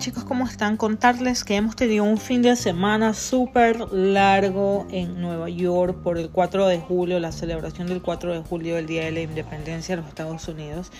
chicos, ¿cómo están? Contarles que hemos tenido un fin de semana súper largo en Nueva York por el 4 de julio, la celebración del 4 de julio, el Día de la Independencia de los Estados Unidos.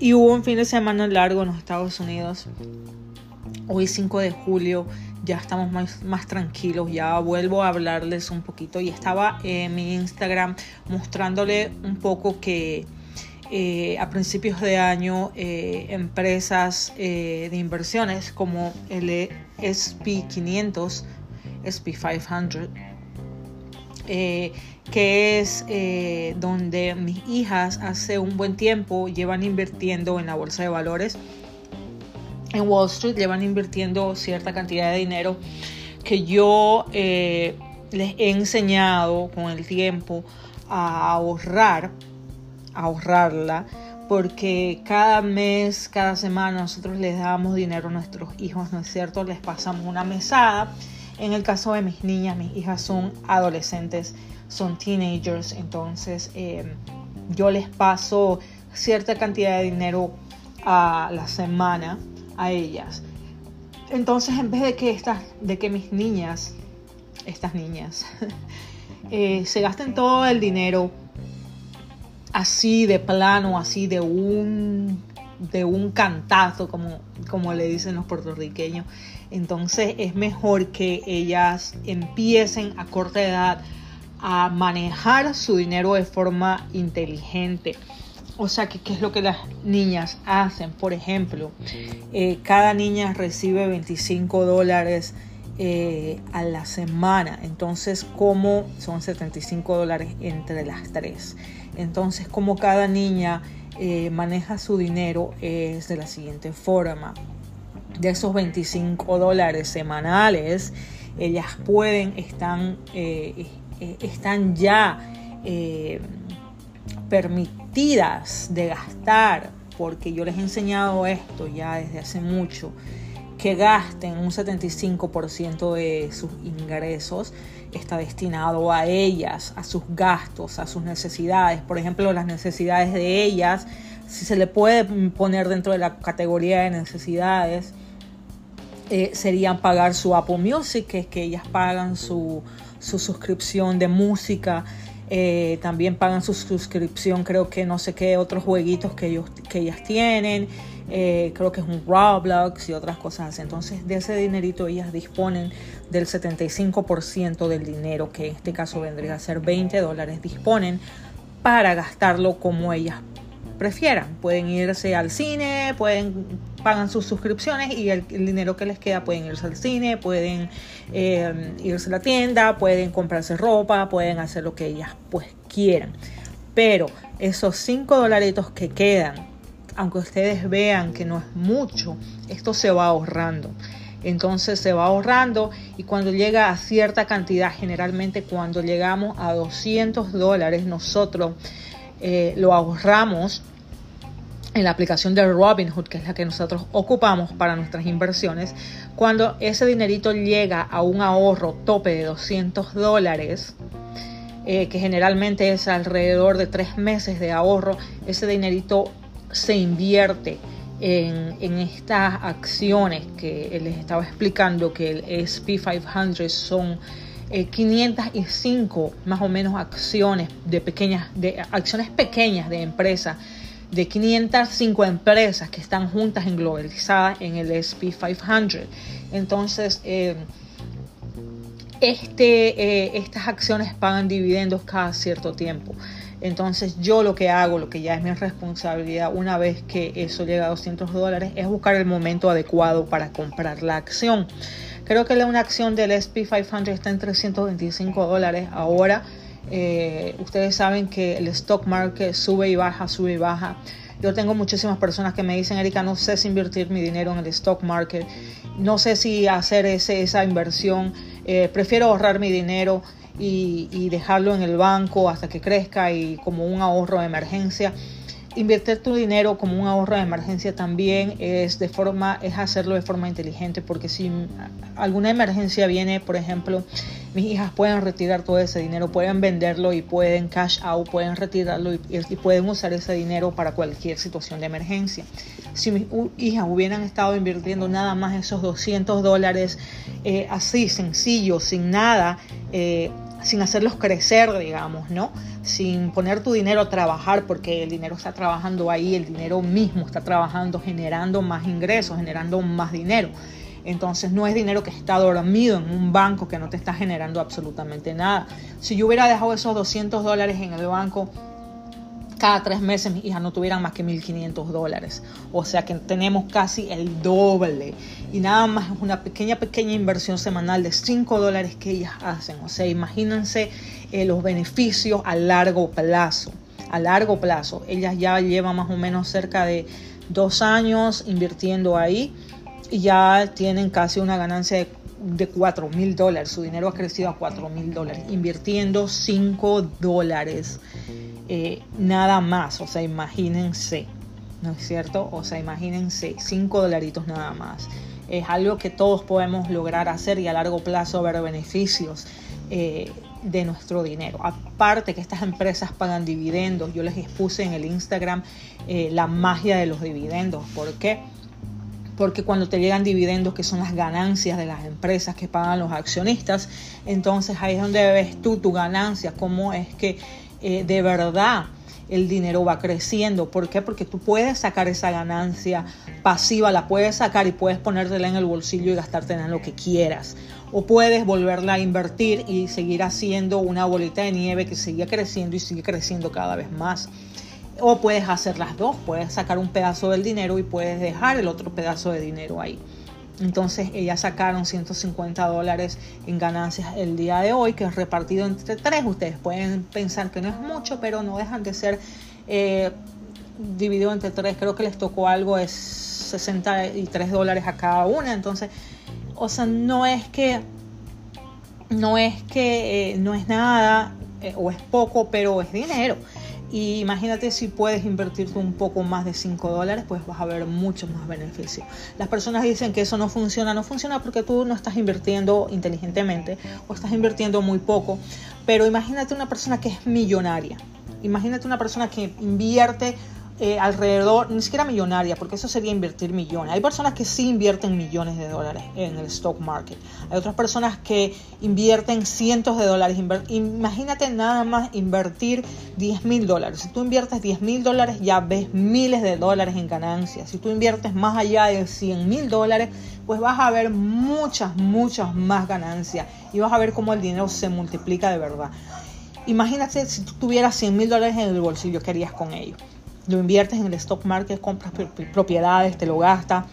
Y hubo un fin de semana largo en los Estados Unidos. Hoy 5 de julio ya estamos más, más tranquilos, ya vuelvo a hablarles un poquito y estaba en mi Instagram mostrándole un poco que eh, a principios de año eh, empresas eh, de inversiones como el SP500, SP500, que es donde mis hijas hace un buen tiempo llevan invirtiendo en la bolsa de valores. En Wall Street llevan invirtiendo cierta cantidad de dinero que yo les he enseñado con el tiempo a ahorrar ahorrarla porque cada mes, cada semana nosotros les damos dinero a nuestros hijos, ¿no es cierto? Les pasamos una mesada. En el caso de mis niñas, mis hijas son adolescentes, son teenagers, entonces eh, yo les paso cierta cantidad de dinero a la semana a ellas. Entonces, en vez de que estas, de que mis niñas, estas niñas, eh, se gasten todo el dinero así de plano, así de un, de un cantazo, como, como le dicen los puertorriqueños. Entonces es mejor que ellas empiecen a corta edad a manejar su dinero de forma inteligente. O sea, que qué es lo que las niñas hacen. Por ejemplo, eh, cada niña recibe 25 dólares eh, a la semana. Entonces, como son 75 dólares entre las tres. Entonces, como cada niña eh, maneja su dinero es de la siguiente forma. De esos 25 dólares semanales, ellas pueden, están, eh, están ya permitidas de gastar, porque yo les he enseñado esto ya desde hace mucho que gasten un 75% de sus ingresos está destinado a ellas, a sus gastos, a sus necesidades. Por ejemplo, las necesidades de ellas, si se le puede poner dentro de la categoría de necesidades, eh, serían pagar su Apple Music, que es que ellas pagan su, suscripción de música. Eh, también pagan su suscripción, creo que no sé qué otros jueguitos que, ellos, que ellas tienen. Eh, creo que es un Roblox y otras cosas Entonces, de ese dinerito ellas disponen del 75% del dinero, que en este caso vendría a ser 20 dólares, disponen para gastarlo como ellas prefieran. Pueden irse al cine, pueden pagan sus suscripciones y el, dinero que les queda pueden irse al cine, pueden eh, irse a la tienda, pueden comprarse ropa, pueden hacer lo que ellas pues quieran. Pero esos 5 dolaritos que quedan aunque ustedes vean que no es mucho, esto se va ahorrando. Entonces se va ahorrando y cuando llega a cierta cantidad, generalmente cuando llegamos a 200 dólares, nosotros eh, lo ahorramos en la aplicación de Robinhood, que es la que nosotros ocupamos para nuestras inversiones. Cuando ese dinerito llega a un ahorro tope de 200 dólares, eh, que generalmente es alrededor de tres meses de ahorro, ese dinerito se invierte en, estas acciones que les estaba explicando que el SP500 son 505 eh, más o menos acciones de pequeñas de acciones pequeñas de empresas de 505 empresas que están juntas en globalizadas en el SP500 entonces eh, este, eh, estas acciones pagan dividendos cada cierto tiempo entonces yo lo que hago, lo que ya es mi responsabilidad una vez que eso llega a 200 dólares, es buscar el momento adecuado para comprar la acción. Creo que una acción del SP500 está en 325 dólares ahora. Eh, ustedes saben que el stock market sube y baja, sube y baja. Yo tengo muchísimas personas que me dicen, Erika, no sé si invertir mi dinero en el stock market, no sé si hacer esa inversión, eh, prefiero ahorrar mi dinero y, dejarlo en el banco hasta que crezca y como un ahorro de emergencia. Invertir tu dinero como un ahorro de emergencia también es de forma es hacerlo de forma inteligente porque si alguna emergencia viene, por ejemplo, mis hijas pueden retirar todo ese dinero, pueden venderlo y pueden cash out, pueden retirarlo y, pueden usar ese dinero para cualquier situación de emergencia. Si mis hijas hubieran estado invirtiendo nada más esos 200 dólares eh, así, sencillo, sin nada, eh, sin hacerlos crecer, digamos, ¿no? Sin poner tu dinero a trabajar, porque el dinero está trabajando ahí, el dinero mismo está trabajando, generando más ingresos, generando más dinero. Entonces no es dinero que está dormido en un banco que no te está generando absolutamente nada. Si yo hubiera dejado esos 200 dólares en el banco, cada tres meses mis hijas no tuvieran más que 1.500 dólares. O sea que tenemos casi el doble. Y nada más es una pequeña, pequeña inversión semanal de 5 dólares que ellas hacen. O sea, imagínense eh, los beneficios a largo plazo. A largo plazo. Ellas ya llevan más o menos cerca de dos años invirtiendo ahí ya tienen casi una ganancia de, de 4 mil dólares. Su dinero ha crecido a 4 mil dólares, invirtiendo 5 dólares. Eh, nada más, o sea, imagínense, ¿no es cierto? O sea, imagínense, 5 dolaritos nada más. Es algo que todos podemos lograr hacer y a largo plazo ver beneficios. Eh, de nuestro dinero. Aparte que estas empresas pagan dividendos, yo les expuse en el Instagram eh, la magia de los dividendos. ¿Por qué? Porque cuando te llegan dividendos, que son las ganancias de las empresas que pagan los accionistas, entonces ahí es donde ves tú tu ganancia, cómo es que eh, de verdad el dinero va creciendo. ¿Por qué? Porque tú puedes sacar esa ganancia pasiva, la puedes sacar y puedes ponértela en el bolsillo y gastártela en lo que quieras. O puedes volverla a invertir y seguir haciendo una bolita de nieve que sigue creciendo y sigue creciendo cada vez más. O puedes hacer las dos, puedes sacar un pedazo del dinero y puedes dejar el otro pedazo de dinero ahí. Entonces ellas sacaron 150 dólares en ganancias el día de hoy, que es repartido entre tres. Ustedes pueden pensar que no es mucho, pero no dejan de ser eh, dividido entre tres. Creo que les tocó algo es 63 dólares a cada una. Entonces, o sea, no es que no es que eh, no es nada eh, o es poco, pero es dinero. Y imagínate si puedes invertirte un poco más de 5 dólares, pues vas a ver muchos más beneficios. Las personas dicen que eso no funciona. No funciona porque tú no estás invirtiendo inteligentemente o estás invirtiendo muy poco. Pero imagínate una persona que es millonaria. Imagínate una persona que invierte eh, alrededor, ni siquiera millonaria, porque eso sería invertir millones. Hay personas que sí invierten millones de dólares en el stock market. Hay otras personas que invierten cientos de dólares. Imagínate nada más invertir 10 mil dólares. Si tú inviertes 10 mil dólares, ya ves miles de dólares en ganancias. Si tú inviertes más allá de 100 mil dólares, pues vas a ver muchas, muchas más ganancias y vas a ver cómo el dinero se multiplica de verdad. Imagínate si tú tuvieras 100 mil dólares en el bolsillo, ¿qué harías con ellos? Lo inviertes en el stock market, compras propiedades, te lo gastas,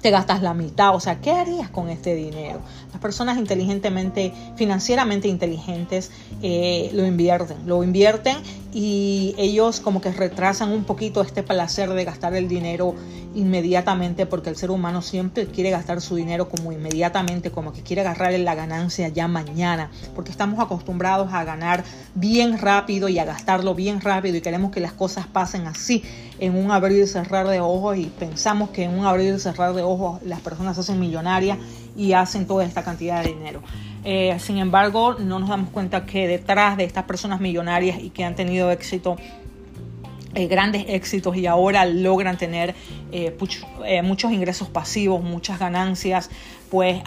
te gastas la mitad. O sea, ¿qué harías con este dinero? Las personas inteligentemente, financieramente inteligentes, eh, lo invierten. Lo invierten y ellos como que retrasan un poquito este placer de gastar el dinero inmediatamente porque el ser humano siempre quiere gastar su dinero como inmediatamente, como que quiere agarrar la ganancia ya mañana, porque estamos acostumbrados a ganar bien rápido y a gastarlo bien rápido y queremos que las cosas pasen así en un abrir y cerrar de ojos y pensamos que en un abrir y cerrar de ojos las personas se hacen millonarias y hacen toda esta cantidad de dinero. Eh, sin embargo, no nos damos cuenta que detrás de estas personas millonarias y que han tenido éxito eh, grandes éxitos y ahora logran tener eh, eh, muchos ingresos pasivos, muchas ganancias, pues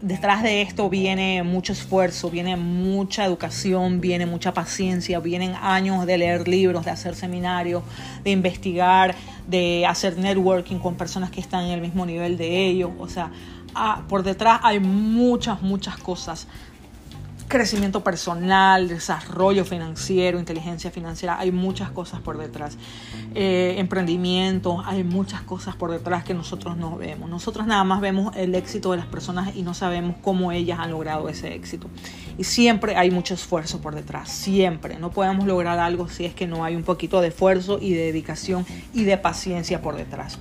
detrás de esto viene mucho esfuerzo, viene mucha educación, viene mucha paciencia, vienen años de leer libros, de hacer seminarios, de investigar, de hacer networking con personas que están en el mismo nivel de ellos. O sea, ah, por detrás hay muchas, muchas cosas crecimiento personal, desarrollo financiero, inteligencia financiera, hay muchas cosas por detrás. Eh, emprendimiento, hay muchas cosas por detrás que nosotros no vemos. Nosotros nada más vemos el éxito de las personas y no sabemos cómo ellas han logrado ese éxito. Y siempre hay mucho esfuerzo por detrás, siempre. No podemos lograr algo si es que no hay un poquito de esfuerzo y de dedicación y de paciencia por detrás.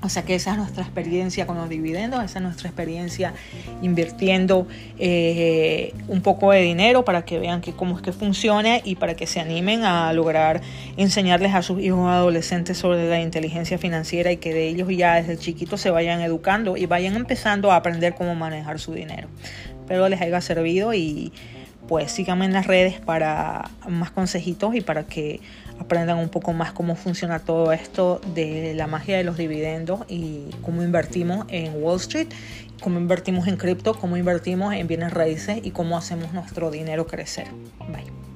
O sea que esa es nuestra experiencia con los dividendos, esa es nuestra experiencia invirtiendo eh, un poco de dinero para que vean que cómo es que funciona y para que se animen a lograr enseñarles a sus hijos adolescentes sobre la inteligencia financiera y que de ellos ya desde chiquitos se vayan educando y vayan empezando a aprender cómo manejar su dinero. espero les haya servido y pues síganme en las redes para más consejitos y para que aprendan un poco más cómo funciona todo esto de la magia de los dividendos y cómo invertimos en Wall Street, cómo invertimos en cripto, cómo invertimos en bienes raíces y cómo hacemos nuestro dinero crecer. Bye.